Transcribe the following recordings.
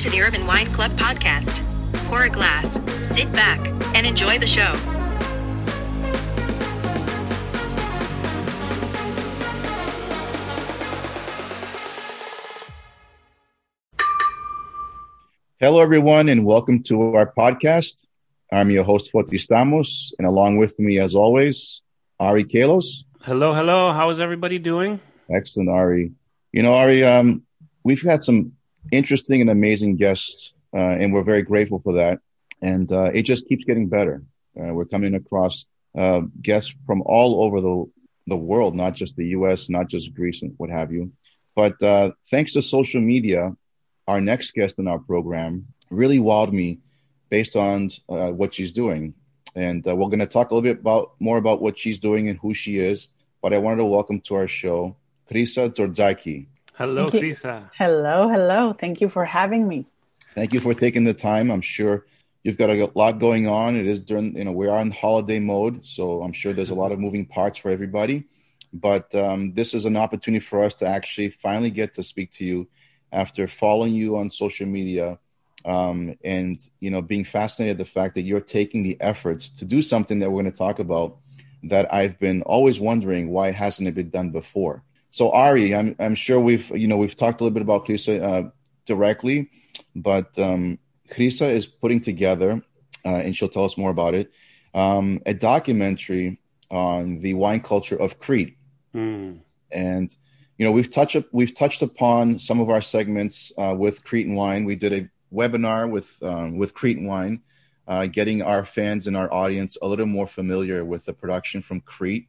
Welcome to the Urban Wine Club podcast. Pour a glass, sit back, and enjoy the show. Hello, everyone, and welcome to our podcast. I'm your host, Foti Stamos, and along with me, as always, Ari Kalos. Hello, hello. How is everybody doing? Excellent, Ari. You know, Ari, um, we've had some interesting and amazing guests, uh, and we're very grateful for that. And uh, it just keeps getting better. Uh, we're coming across uh, guests from all over the the world, not just the U.S., not just Greece, and what have you. But uh, thanks to social media, our next guest in our program really wowed me based on uh, what she's doing. And we're going to talk a little bit about more about what she's doing and who she is. But I wanted to welcome to our show Krisa Zordzaki. Hello, Krisa. Hello, hello. Thank you for having me. Thank you for taking the time. I'm sure you've got a lot going on. It is during, you know, we are in holiday mode, so I'm sure there's a lot of moving parts for everybody. But um, this is an opportunity for us to actually finally get to speak to you after following you on social media um, and you know being fascinated the fact that you're taking the efforts to do something that we're going to talk about that I've been always wondering why hasn't it been done before. So Ari, I'm I'm sure we've you know we've talked a little bit about Krisa uh, directly, but um, Krisa is putting together, uh, and she'll tell us more about it, um, a documentary on the wine culture of Crete, Mm. and you know we've touched we've touched upon some of our segments uh, with Cretan wine. We did a webinar with um, with Cretan wine, uh, getting our fans and our audience a little more familiar with the production from Crete.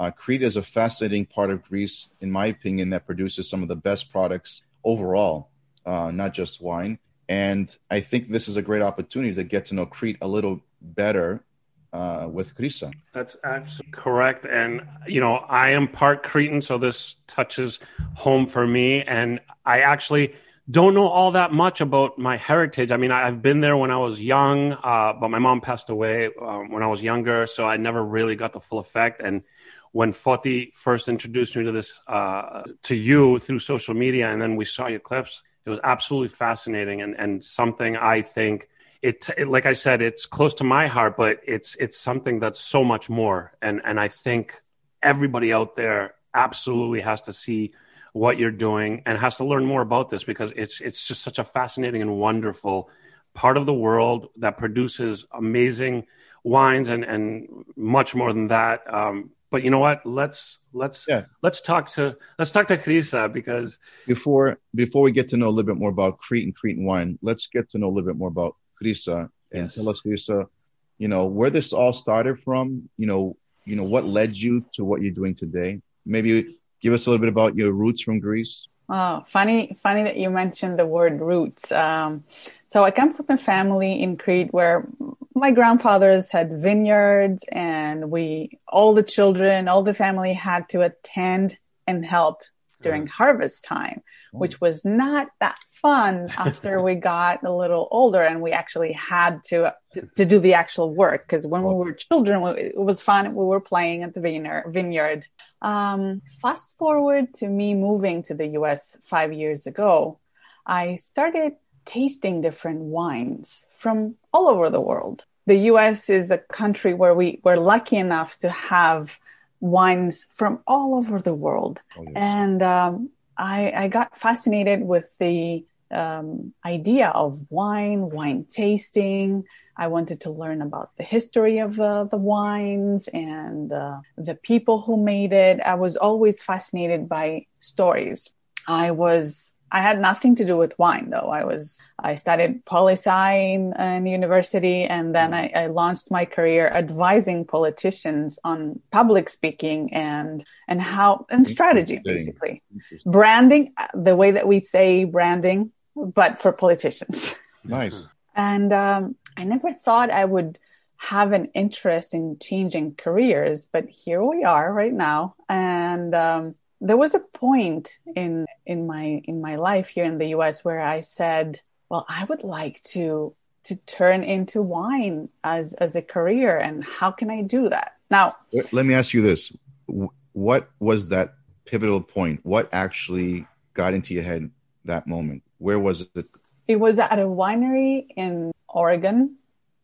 Uh, Crete is a fascinating part of Greece, in my opinion, that produces some of the best products overall, uh, not just wine. And I think this is a great opportunity to get to know Crete a little better uh, with Krisa. That's absolutely correct. And, you know, I am part Cretan, so this touches home for me. And I actually don't know all that much about my heritage. I mean, I've been there when I was young, uh, but my mom passed away um, when I was younger, so I never really got the full effect. And when Foti first introduced me to this, uh, to you through social media, and then we saw your clips, it was absolutely fascinating and, and something I think it, it, like I said, it's close to my heart, but it's it's something that's so much more. And and I think everybody out there absolutely has to see what you're doing and has to learn more about this because it's it's just such a fascinating and wonderful part of the world that produces amazing wines and and much more than that. Um, but you know what? Let's let's Yeah. let's talk to let's talk to Krisa because Before before we get to know a little bit more about Crete and Cretan wine, let's get to know a little bit more about Krisa and Yes. tell us, Krisa, you know, where this all started from. You know, you know what led you to what you're doing today. Maybe give us a little bit about your roots from Greece. Oh, funny, funny that you mentioned the word roots. Um, so I come from a family in Crete where my grandfathers had vineyards, and we, all the children, all the family had to attend and help during harvest time, which was not that fun after we got a little older and we actually had to to do the actual work. Because when we were children it was fun. We were playing at the vineyard vineyard. Um, fast forward to me moving to the US five years ago, I started tasting different wines from all over the world. The US is a country where we were lucky enough to have wines from all over the world. Oh, yes. And um, I, I got fascinated with the um, idea of wine, wine tasting. I wanted to learn about the history of uh, the wines and uh, the people who made it. I was always fascinated by stories. I was I had nothing to do with wine though. I was I studied poli sci in, in university, and then I, I launched my career advising politicians on public speaking and and how and strategy basically branding uh, the way that we say branding, but for politicians. Nice. And um, I never thought I would have an interest in changing careers, but here we are right now. And um, there was a point in in my in my life here in the U.S. where I said, "Well, I would like to to turn into wine as as a career, and how can I do that?" Now, Let- me ask you this: What was that pivotal point? What actually got into your head that moment? Where was it? It was at a winery in Oregon.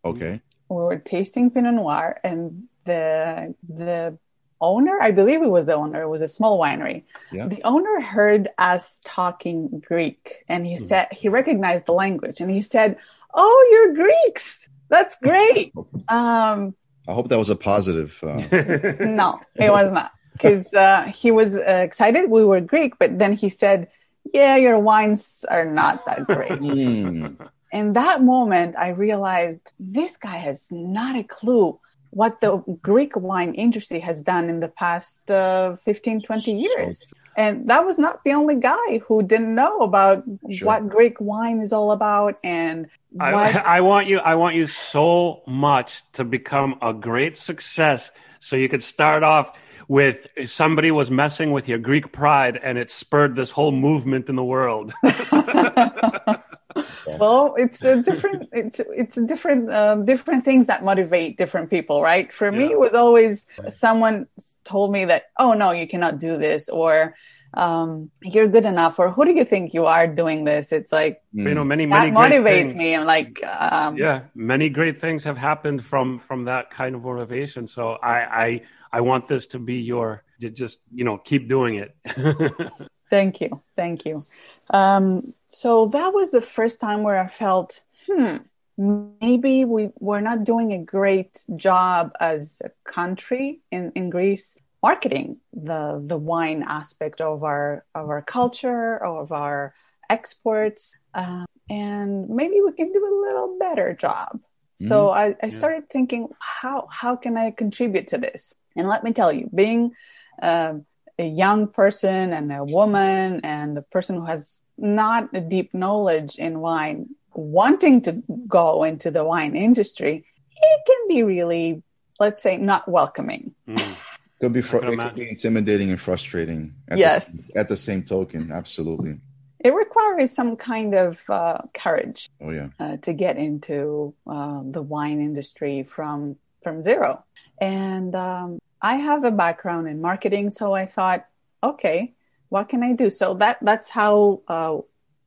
Okay. We were tasting Pinot Noir, and the the owner, I believe it was the owner, it was a small winery. Yeah. The owner heard us talking Greek, and he said he recognized the language, and he said, "Oh, you're Greeks. That's great." um, I hope that was a positive. Uh, no, it was not because uh, he was uh, excited. We were Greek, but then he said, "Yeah, your wines are not that great." mm, In that moment, I realized this guy has not a clue what the Greek wine industry has done in the past uh, 15, 20 years. And that was not the only guy who didn't know about Sure. what Greek wine is all about and I, what I want you. I want you so much to become a great success. So you could start off with somebody was messing with your Greek pride, and it spurred this whole movement in the world. well it's a different it's it's a different uh, different things that motivate different people right for me it was always someone told me that oh no you cannot do this or um, you're good enough or who do you think you are doing this it's like you know, many that many great motivates things- me i'm like um, Yeah, many great things have happened from from that kind of motivation. So I I I want this to be your just you know keep doing it. Thank you. Thank you. Um, so that was the first time where I felt, hmm, maybe we, we're not doing a great job as a country in, in Greece marketing the, the wine aspect of our, of our culture, of our exports. Um, and maybe we can do a little better job. So I, I started thinking, how, how can I contribute to this? And let me tell you, being, um, a young person and a woman and a person who has not a deep knowledge in wine wanting to go into the wine industry, it can be really, let's say, not welcoming. Mm. could be fr- it could be intimidating and frustrating. At Yes. The, at the same token, absolutely. It requires some kind of uh, courage Oh yeah. uh, to get into uh, the wine industry from from zero. And um, I have a background in marketing, so I thought, okay, what can I do? So that that's how uh,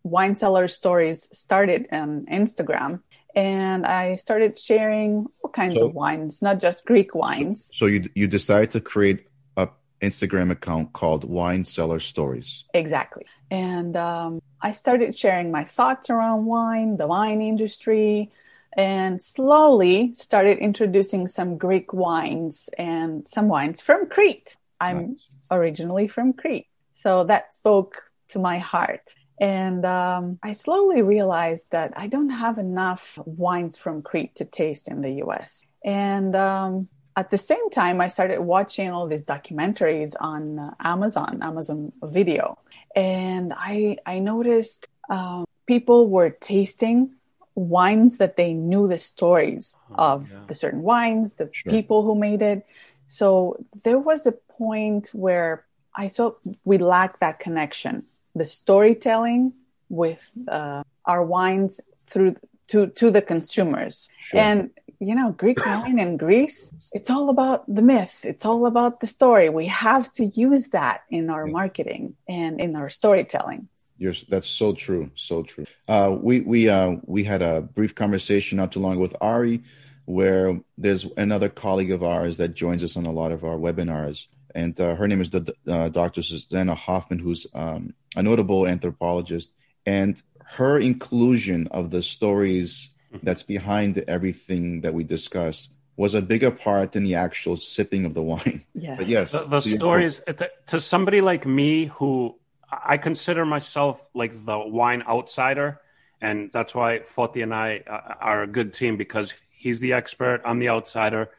wine cellar stories started on Instagram, and I started sharing all kinds So- of wines, not just Greek wines. So you you decided to create a Instagram account called Wine Cellar Stories. Exactly. And um, I started sharing my thoughts around wine, the wine industry, and slowly started introducing some Greek wines and some wines from Crete. I'm originally from Crete. So that spoke to my heart. And um, I slowly realized that I don't have enough wines from Crete to taste in the US. And um, at the same time, I started watching all these documentaries on uh, Amazon, Amazon Video, and I I noticed um, people were tasting wines that they knew the stories of yeah. the certain wines, the Sure. people who made it. So there was a point where I saw we lacked that connection, the storytelling with uh, our wines through to to the consumers. Sure. And you know, Greek wine in Greece, it's all about the myth. It's all about the story. We have to use that in our marketing and in our storytelling. You're, that's so true, so true. Uh, we we uh, we had a brief conversation not too long ago with Ari, where there's another colleague of ours that joins us on a lot of our webinars, and uh, her name is the, uh, Dr. Susanna Hoffman, who's um, a notable anthropologist, and her inclusion of the stories that's behind everything that we discuss was a bigger part than the actual sipping of the wine. Yes. But yes, the, the stories to, to somebody like me who I consider myself like the wine outsider, and that's why Foti and I uh, are a good team because he's the expert, I'm the outsider.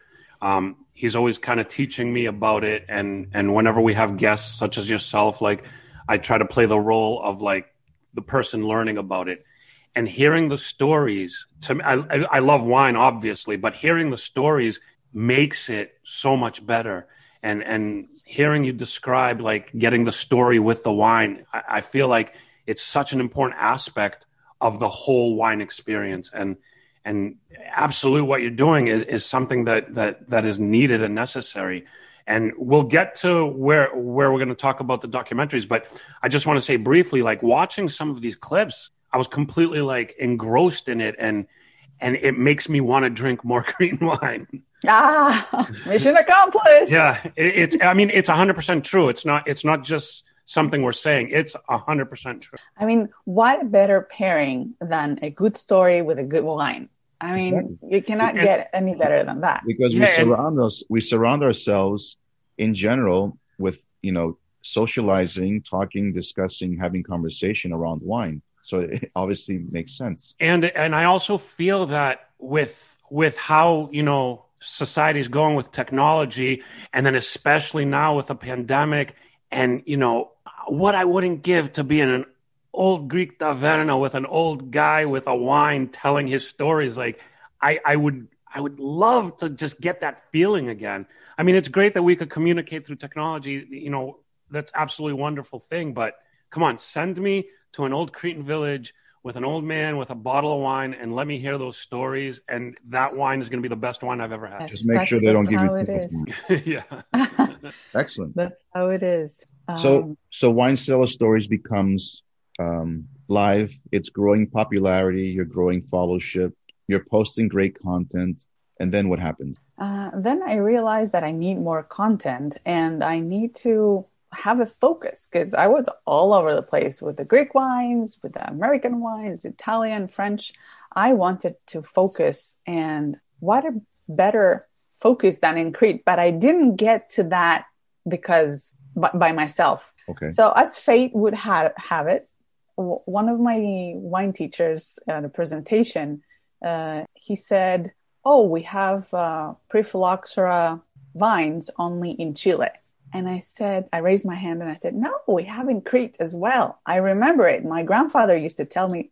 Um, he's always kind of teaching me about it, and and whenever we have guests such as yourself, like I try to play the role of like the person learning about it and hearing the stories to me, I, I I love wine obviously but hearing the stories makes it so much better and and hearing you describe like getting the story with the wine I, I feel like it's such an important aspect of the whole wine experience. And and absolute what you're doing is, is something that that that is needed and necessary. And we'll get to where where we're going to talk about the documentaries but i just want to say briefly like watching some of these clips I was completely like engrossed in it, and and it makes me want to drink more Greek wine. Ah, mission accomplished. Yeah, it, it's. I mean, it's hundred percent true. It's not. It's not just something we're saying. It's hundred percent true. I mean, what better pairing than a good story with a good wine? I mean, exactly. you cannot and, get any better than that. Because yeah, we surround and, us, we surround ourselves in general with you know socializing, talking, discussing, having conversation around wine. So it obviously makes sense. And and I also feel that with with how you know society's going with technology, and then especially now with a pandemic, and you know what I wouldn't give to be in an old Greek taverna with an old guy with a wine telling his stories. Like I, I would I would love to just get that feeling again. I mean, it's great that we could communicate through technology. You know, that's absolutely wonderful thing. But come on, send me to an old Cretan village with an old man with a bottle of wine and let me hear those stories. And that wine is going to be the best wine I've ever had. Just make sure they don't give you. It yeah. Excellent. That's how it is. Um, so, so wine cellar stories becomes um, live. It's growing popularity. You're growing followership. You're posting great content. And then what happens? Uh, then I realized that I need more content and I need to have a focus because I was all over the place with the Greek wines, with the American wines, Italian, French. I wanted to focus, and what a better focus than in Crete. But I didn't get to that because by, by myself. Okay. So as fate would have have it, one of my wine teachers at a presentation, uh, he said, "Oh, we have uh, Prephylloxera vines only in Chile." And I said, I raised my hand and I said, no, we have in Crete as well. I remember it. My grandfather used to tell me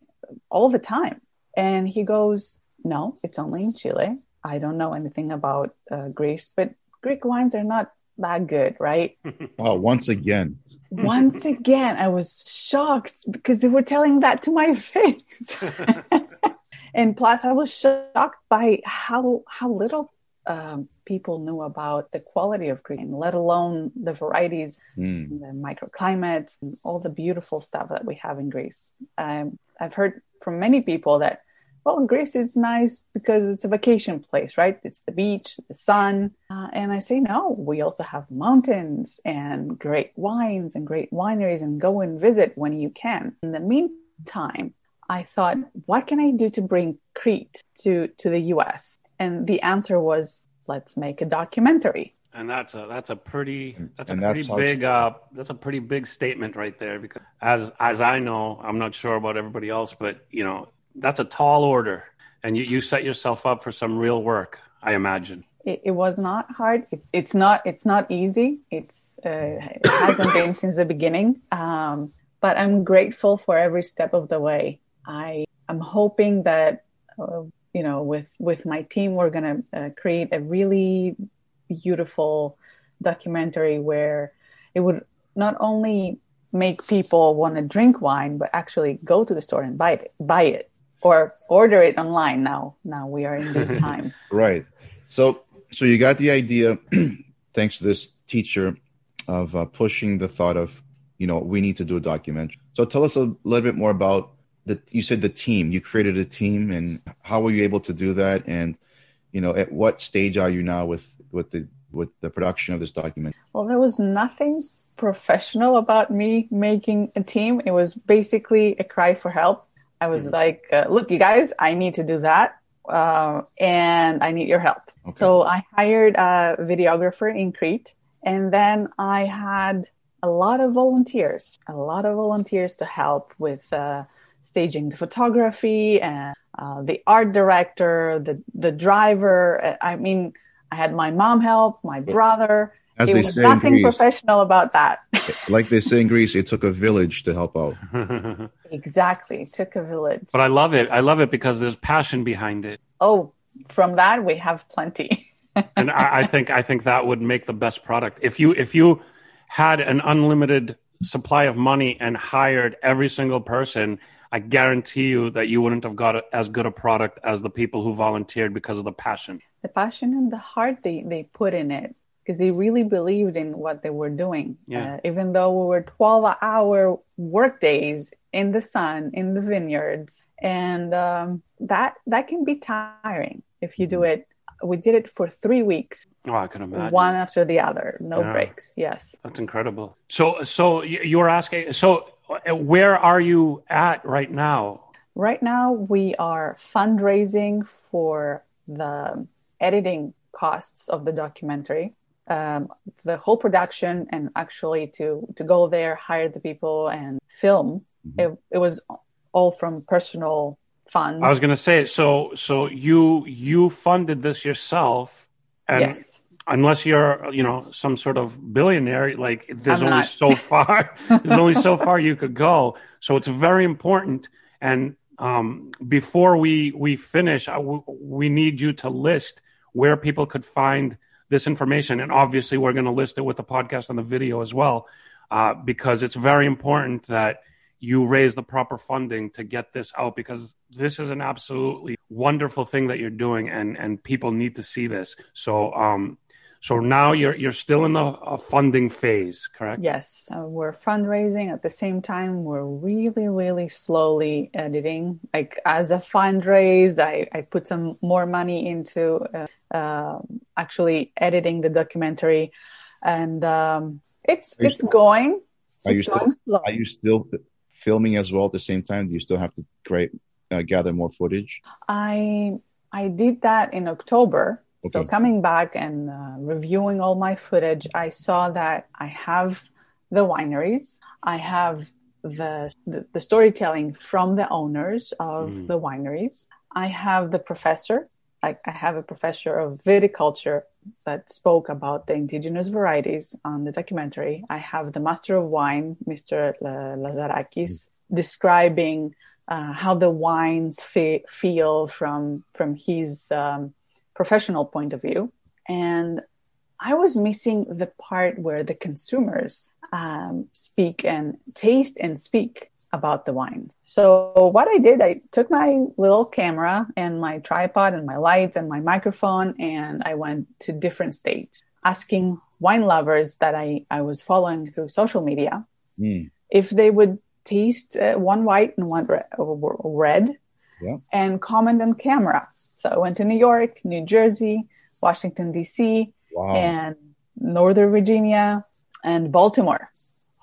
all the time. And he goes, no, it's only in Chile. I don't know anything about uh, Greece, but Greek wines are not that good, right? Wow, once again. once again, I was shocked because they were telling that to my face. and plus, I was shocked by how how little um, people knew about the quality of Greek, let alone the varieties, mm. the microclimates, and all the beautiful stuff that we have in Greece. Um, I've heard from many people that, well, Greece is nice because it's a vacation place, right? It's the beach, the sun. Uh, and I say, no, we also have mountains and great wines and great wineries, and go and visit when you can. In the meantime, I thought, what can I do to bring Crete to, to the US? And the answer was let's make a documentary. And that's a that's a pretty that's and a pretty big uh, that's a pretty big statement right there because as as I know I'm not sure about everybody else but you know that's a tall order. And you, you set yourself up for some real work I imagine. It, it was not hard. It, it's not it's not easy. It's uh, it hasn't been since the beginning. Um, but I'm grateful for every step of the way. I am hoping that uh, you know with with my team we're going to uh, create a really beautiful documentary where it would not only make people want to drink wine but actually go to the store and buy it buy it or order it online now now we are in these times. Right. So so you got the idea thanks to this teacher of uh, pushing the thought of you know we need to do a documentary. So tell us a little bit more about the you said the team. You created a team and how were you able to do that? And you know at what stage are you now with with the with the production of this document? Well there was nothing professional about me making a team. It was basically a cry for help. I was mm-hmm. like uh, look you guys i need to do that uh, and i need your help. Okay. so i hired a videographer in crete and then i had a lot of volunteers a lot of volunteers to help with uh, staging the photography and uh, the art director, the the driver. I mean, I had my mom help, my brother. As it they was say nothing Greece, professional about that. like they say in Greece, it took a village to help out. exactly, it took a village. But I love it. I love it because there's passion behind it. Oh, from that we have plenty. and I, I think I think that would make the best product. If you if you had an unlimited supply of money and hired every single person I guarantee you that you wouldn't have got as good a product as the people who volunteered because of the passion. The passion and the heart they, they put in it because they really believed in what they were doing. Yeah. Uh, even though we were 12 hour work days, in the sun in the vineyards and um, that that can be tiring if you do Mm-hmm. it we did it for three weeks Oh, I can imagine. one after the other no Yeah. breaks yes That's incredible. So, so you were asking. So, where are you at right now? right now we are fundraising for the editing costs of the documentary um, the whole production and actually to to go there hire the people and film it, it was all from personal funds I was going to say. So, so you you funded this yourself, and yes unless you're you know some sort of billionaire, like there's I'm only not. so far. there's only so far you could go. So it's very important. And um, before we we finish, I we need you to list where people could find this information, and obviously we're going to list it with the podcast and the video as well, uh, because it's very important that you raise the proper funding to get this out because this is an absolutely wonderful thing that you're doing and and people need to see this so um so now you're you're still in the uh, funding phase correct Yes, uh, we're fundraising at the same time. We're really, really slowly editing. Like as a fundraise, I, I put some more money into uh, uh, actually editing the documentary, and um, it's Are you it's going. Are you It's still going slow. are you still filming as well at the same time? Do you still have to create uh, gather more footage? I I did that in October. So coming back and uh, reviewing all my footage, I saw that I have the wineries, I have the the, the storytelling from the owners of Mm. the wineries. I have the professor. I, I have a professor of viticulture that spoke about the indigenous varieties on the documentary. I have the master of wine, Mr. La- Lazarakis, describing uh, how the wines fe- feel from from his um, professional point of view, and I was missing the part where the consumers um, speak and taste and speak about the wines. So what I did, I took my little camera and my tripod and my lights and my microphone, and I went to different states asking wine lovers that I, I was following through social media Mm. if they would taste uh, one white and one re- red Yeah. and comment on camera. So I went to New York, New Jersey, Washington, D.C., Wow, and Northern Virginia and Baltimore.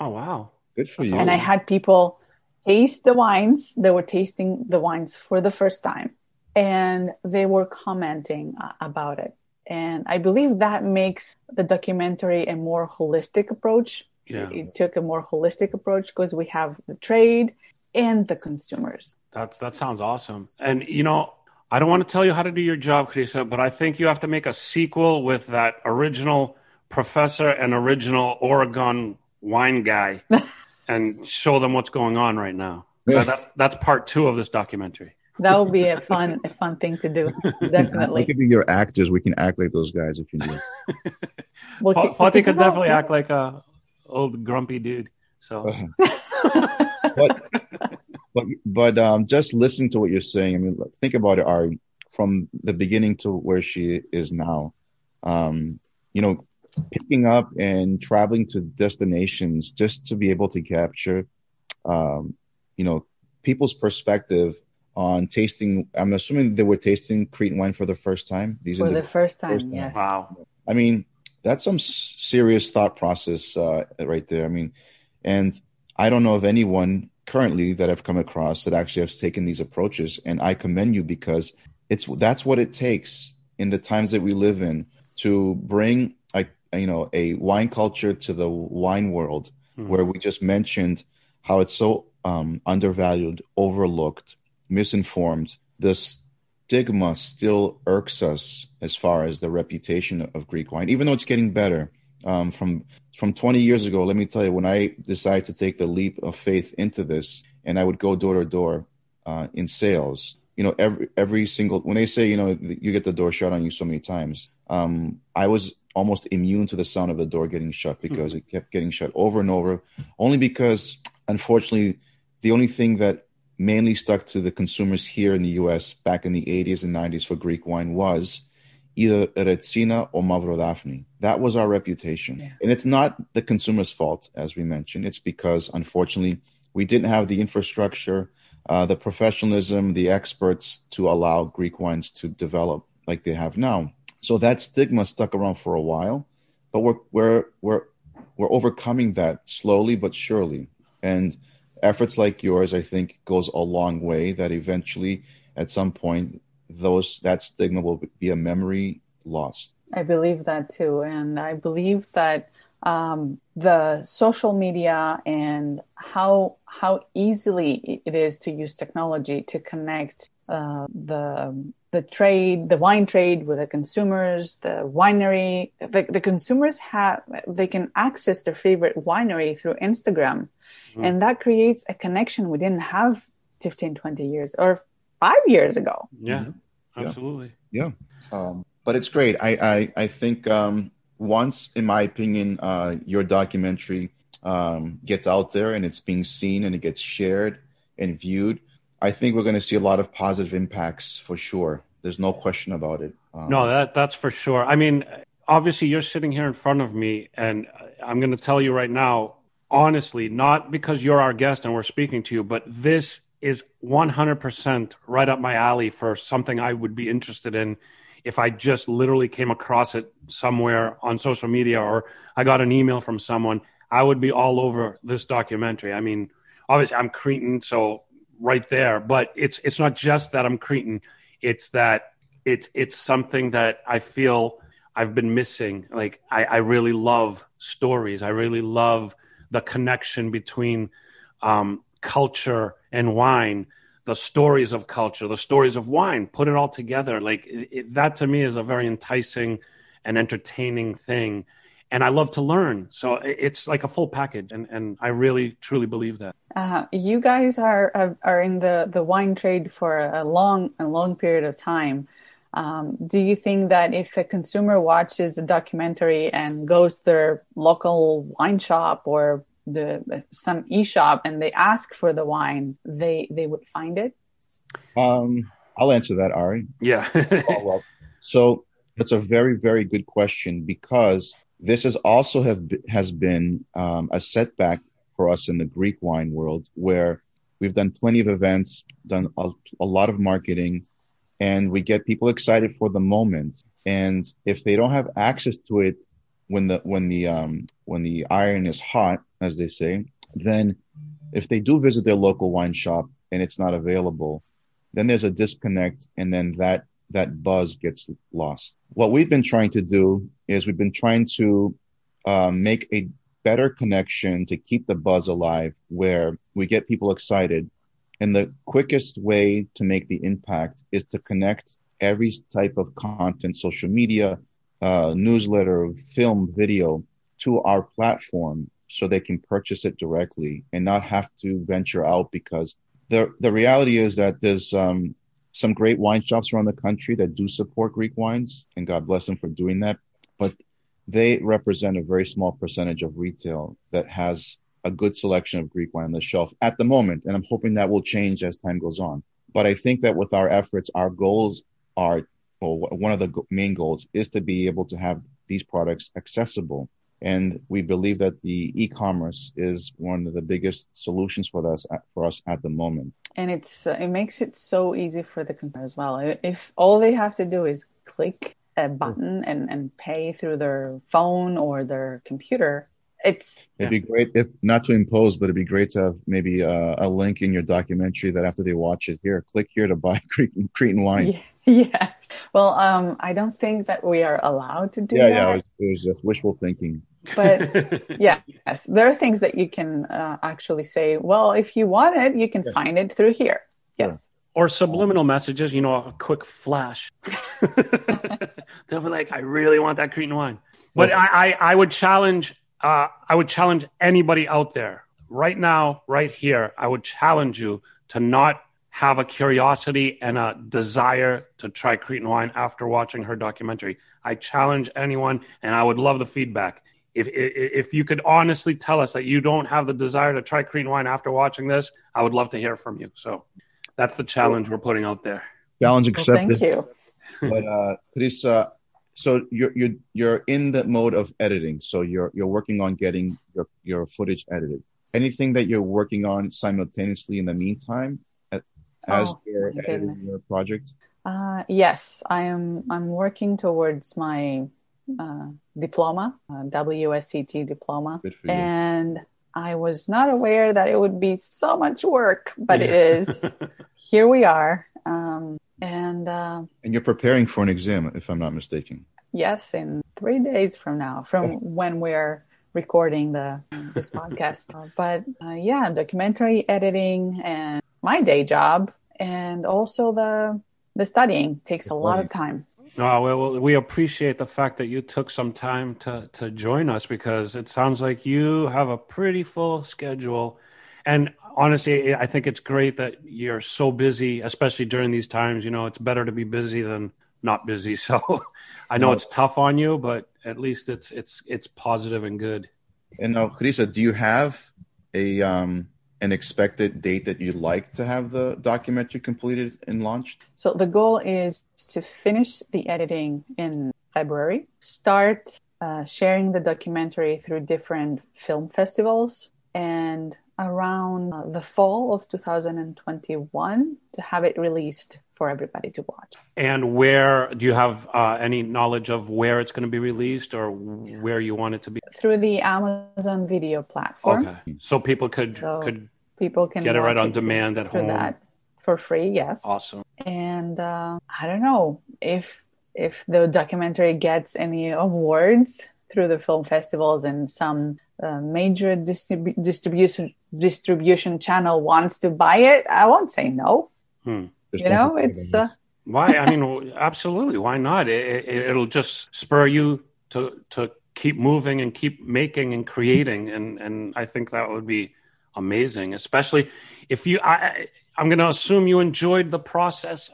oh wow good for you. And I had people taste the wines. They were tasting the wines for the first time and they were commenting uh, about it. And I believe that makes the documentary a more holistic approach. yeah It took a more holistic approach because we have the trade and the consumers. that's that sounds awesome and you know i don't want to tell you how to do your job Carissa, but i think you have to make a sequel with that original professor and original oregon wine guy and show them what's going on right now Yeah. that's that's part two of this documentary That would be a fun, a fun thing to do. We Definitely. could be your actors. We can act like those guys if you need. We'll Pa- kick- Foti could it off. definitely act like a old grumpy dude. So but but but um, just listen to what you're saying. I mean, think about it, Ari, from the beginning to where she is now. Um, you know, picking up and traveling to destinations just to be able to capture, um, you know, people's perspective on tasting. I'm assuming they were tasting Cretan wine for the first time. These For are the first time, First time. yes. wow, I mean, that's some serious thought process uh, right there. I mean, and I don't know of anyone currently that I've come across that actually have taken these approaches, and I commend you because it's that's what it takes in the times that we live in to bring a you know a wine culture to the wine world, Mhm. where we just mentioned how it's so um, undervalued, overlooked, misinformed. The stigma still irks us as far as the reputation of Greek wine, even though it's getting better. Um, from from 20 years ago, let me tell you, when I decided to take the leap of faith into this, and I would go door to door uh, in sales, you know, every every single when they say, you know, you get the door shut on you so many times, um, I was almost immune to the sound of the door getting shut because it kept getting shut over and over, only because unfortunately, the only thing that mainly stuck to the consumers here in the U.S. back in the 80s and 90s for Greek wine was either Retsina or Mavrodaphne. That was our reputation. Yeah. And it's not the consumer's fault, as we mentioned. It's because, unfortunately, we didn't have the infrastructure, uh, the professionalism, the experts to allow Greek wines to develop like they have now. So that stigma stuck around for a while, but we're we're we're we're overcoming that slowly but surely. And efforts like yours, I think, goes a long way. That eventually, at some point, those that stigma will be a memory lost. I believe that too, and I believe that um, the social media and how how easily it is to use technology to connect uh, the the trade, the wine trade with the consumers, the winery. The, the consumers have they can access their favorite winery through Instagram, mm-hmm. and that creates a connection we didn't have 15, 20 years or five years ago. Yeah, mm-hmm. absolutely. Yeah, yeah. Um, but it's great. I I, I think um, once, in my opinion, uh, your documentary um, gets out there and it's being seen and it gets shared and viewed, I think we're going to see a lot of positive impacts for sure. There's no question about it. Um, no, that that's for sure. I mean, obviously, you're sitting here in front of me, and I'm going to tell you right now, honestly, not because you're our guest and we're speaking to you, but this is 100% right up my alley for something I would be interested in if I just literally came across it somewhere on social media or I got an email from someone. I would be all over this documentary. I mean, obviously, I'm Cretan, so right there. But it's it's not just that I'm Cretan; it's that it's it's something that I feel I've been missing. Like I, I really love stories. I really love the connection between um, culture and wine, the stories of culture, the stories of wine. Put it all together. Like it, it, that to me is a very enticing and entertaining thing and I love to learn. So it's like a full package, and, and I really truly believe that. Uh, you guys are are in the, the wine trade for a long a long period of time. Um, do you think that if a consumer watches a documentary and goes to their local wine shop or the some e-shop and they ask for the wine, they they would find it? Um, I'll answer that, Ari. Yeah. well. So that's a very very good question because this has also have has been um, a setback for us in the Greek wine world, where we've done plenty of events, done a, a lot of marketing, and we get people excited for the moment. And if they don't have access to it when the when the um, when the iron is hot, as they say, then if they do visit their local wine shop and it's not available, then there's a disconnect, and then that that buzz gets lost. What we've been trying to do is we've been trying to uh, make a better connection to keep the buzz alive where we get people excited. And the quickest way to make the impact is to connect every type of content, social media, uh, newsletter, film, video to our platform so they can purchase it directly and not have to venture out because the the reality is that there's um, some great wine shops around the country that do support Greek wines, and God bless them for doing that. But they represent a very small percentage of retail that has a good selection of Greek wine on the shelf at the moment. And I'm hoping that will change as time goes on. But I think that with our efforts, our goals are, or one of the main goals is to be able to have these products accessible and we believe that the e-commerce is one of the biggest solutions for us for us at the moment. And it's uh, it makes it so easy for the consumer as well. If all they have to do is click a button and, and pay through their phone or their computer it's it'd be great if not to impose but it'd be great to have maybe a, a link in your documentary that after they watch it here click here to buy cretan, cretan wine yeah. Yes. Well, um, I don't think that we are allowed to do yeah, that. Yeah, it was, it was just wishful thinking. But yeah, yes, there are things that you can uh, actually say. Well, if you want it, you can yeah. find it through here. Yes. Or subliminal messages, you know, a quick flash. They'll be like, "I really want that Cretan wine." But I, I, I would challenge, uh, I would challenge anybody out there right now, right here. I would challenge you to not have a curiosity and a desire to try Cretan wine after watching her documentary. I challenge anyone, and I would love the feedback. If, if, if you could honestly tell us that you don't have the desire to try Cretan wine after watching this, I would love to hear from you. So that's the challenge we're putting out there. Challenge accepted. Well, thank you. but uh, Teresa, so you're you're you're in the mode of editing. So you're you're working on getting your your footage edited. anything that you're working on simultaneously in the meantime as Oh, you're editing goodness. your project? Uh, yes, I am. I'm working towards my uh, diploma, uh, WSET diploma, Good for you. and I was not aware that it would be so much work, but it Yeah. is. Here we are, um, and uh, And you're preparing for an exam, if I'm not mistaken. yes, in three days from now, from when we're recording the this podcast. But uh, yeah, documentary editing and my day job, and also the the studying takes a lot of time. No, well, we appreciate the fact that you took some time to to join us because it sounds like you have a pretty full schedule, and honestly, I think it's great that you're so busy, especially during these times. You know, it's better to be busy than not busy. So, I know No. it's tough on you, but at least it's it's it's positive and good. And now, Carissa, do you have a um, an expected date that you'd like to have the documentary completed and launched? So the goal is to finish the editing in February, start uh, sharing the documentary through different film festivals, and around uh, the fall of 2021 to have it released for everybody to watch. And where do you have uh, any knowledge of where it's going to be released or where you want it to be? Through the Amazon video platform, Okay, so people could So- could people can get it right on demand at home. that for free. Yes. Awesome. and uh, I don't know if if the documentary gets any awards through the film festivals and some uh, major distribu- distribution distribution channel wants to buy it. I won't say no. Just You know, it's uh, Why? I mean, absolutely. Why not? It, it, it'll just spur you to to keep moving and keep making and creating, and and I think that would be amazing, especially if you. I, I- I'm going to assume you enjoyed the process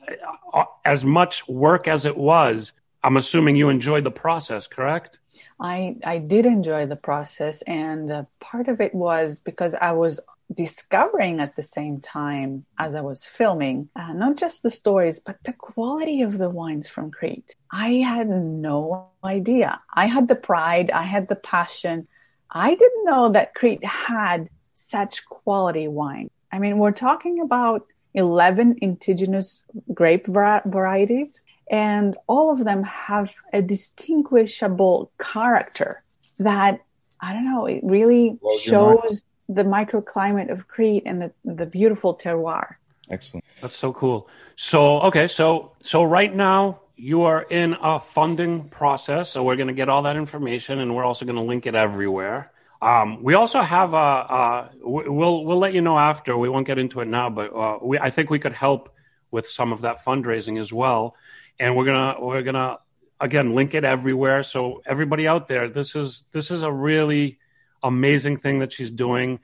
uh, as much work as it was. I'm assuming you enjoyed the process, correct? I I did enjoy the process, and uh, part of it was because I was discovering at the same time as I was filming, uh, not just the stories, but the quality of the wines from Crete. I had no idea. I had the pride, I had the passion. I didn't know that Crete had such quality wine. I mean, we're talking about 11 indigenous grape var- varieties, and all of them have a distinguishable character that I don't know, it really Blows shows the microclimate of Crete and the, the beautiful terroir. Excellent. That's so cool. So okay, so so right now you are in a funding process. So we're going to get all that information, and we're also going to link it everywhere. Um, we also have a, uh, we'll we'll let you know after. We won't get into it now, but uh, we I think we could help with some of that fundraising as well. And we're gonna we're gonna again link it everywhere. So everybody out there, this is this is a really amazing thing that she's doing.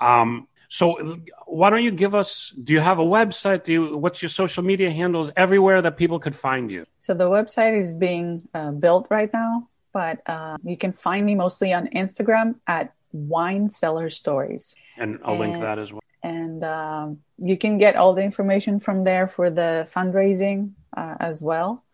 Um, so why don't you give us? Do you have a website? Do you? What's your social media handles everywhere that people could find you? So the website is being uh, built right now, but uh, you can find me mostly on Instagram at Wine Cellar Stories. And I'll link that as well. and um, you can get all the information from there for the fundraising as well.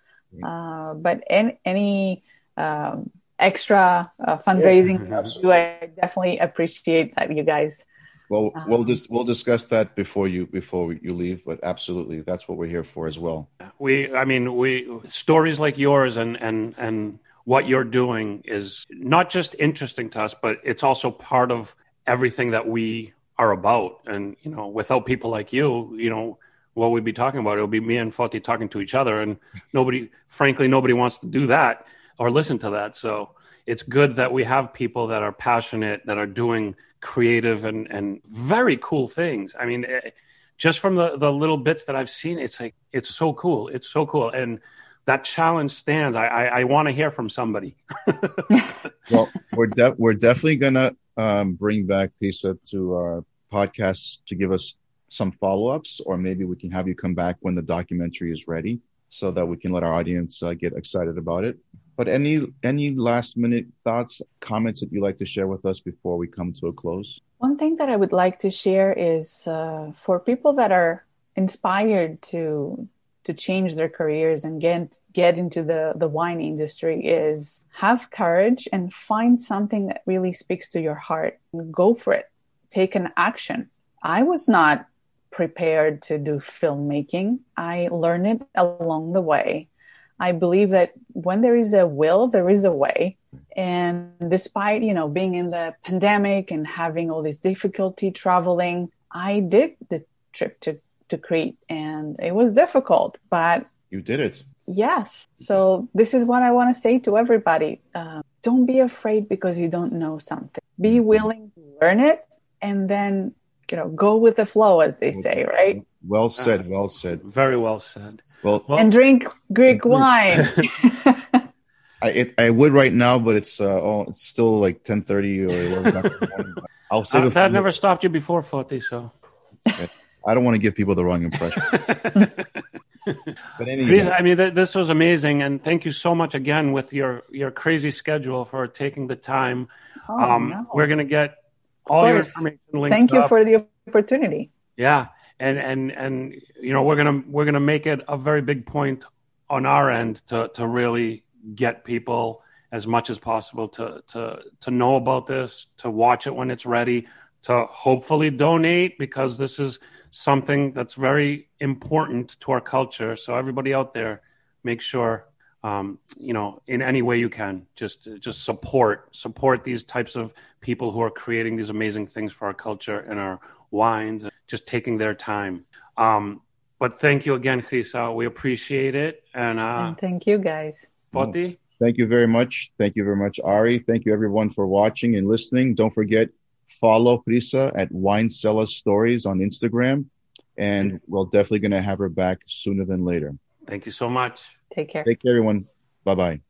Uh, but any, any um, extra uh, fundraising, Yeah, I definitely appreciate that you guys. Well, we'll just we'll discuss that before you before you leave. But absolutely, that's what we're here for as well. We, I mean, we stories like yours and and and what you're doing is not just interesting to us, but it's also part of everything that we are about. And you know, without people like you, you know, what we'd be talking about, it would be me and Foti talking to each other, and nobody, frankly, nobody wants to do that or listen to that. So it's good that we have people that are passionate, that are doing creative and and very cool things. I mean. eh, just from the, the little bits that I've seen, it's like it's so cool. It's so cool, and that challenge stands. I I, I want to hear from somebody. Well, we're de- we're definitely gonna um, bring back Krisa to our podcast to give us some follow ups, or maybe we can have you come back when the documentary is ready, so that we can let our audience uh, get excited about it. But any any last minute thoughts, comments that you'd like to share with us before we come to a close? One thing that I would like to share is uh, for people that are inspired to to change their careers and get get into the the wine industry is have courage and find something that really speaks to your heart go for it take an action. I was not prepared to do filmmaking. I learned it along the way. I believe that when there is a will, there is a way. And despite, you know, being in the pandemic and having all this difficulty traveling, I did the trip to, to Crete and it was difficult, but you did it. Yes. So this is what I want to say to everybody. Uh, don't be afraid because you don't know something. Be mm-hmm. willing to learn it and then, you know, go with the flow, as they say, right? Well said. Well said. Very well said. Well, and drink Greek wine. I it, I would right now, but it's uh oh, it's still like ten thirty or eleven. I'll say uh, that never stopped you before, Foti. So I don't want to give people the wrong impression. but anyway. I mean, th- this was amazing, and thank you so much again with your your crazy schedule for taking the time. Oh, um, no. We're gonna get all your information linked. Thank you up. for the opportunity. Yeah, and and and you know we're gonna we're gonna make it a very big point on our end to to really get people as much as possible to to to know about this, to watch it when it's ready, to hopefully donate because this is something that's very important to our culture. So everybody out there, make sure um, you know in any way you can just just support support these types of people who are creating these amazing things for our culture and our wines, just taking their time. Um, but thank you again, Krisa. We appreciate it. And, uh, and thank you, guys. Foti? Thank you very much. Thank you very much, Ari. Thank you, everyone, for watching and listening. Don't forget, follow Krisa at Wine Cellar Stories on Instagram and we're definitely going to have her back sooner than later. Thank you so much. Take care. Take care, everyone. Bye bye.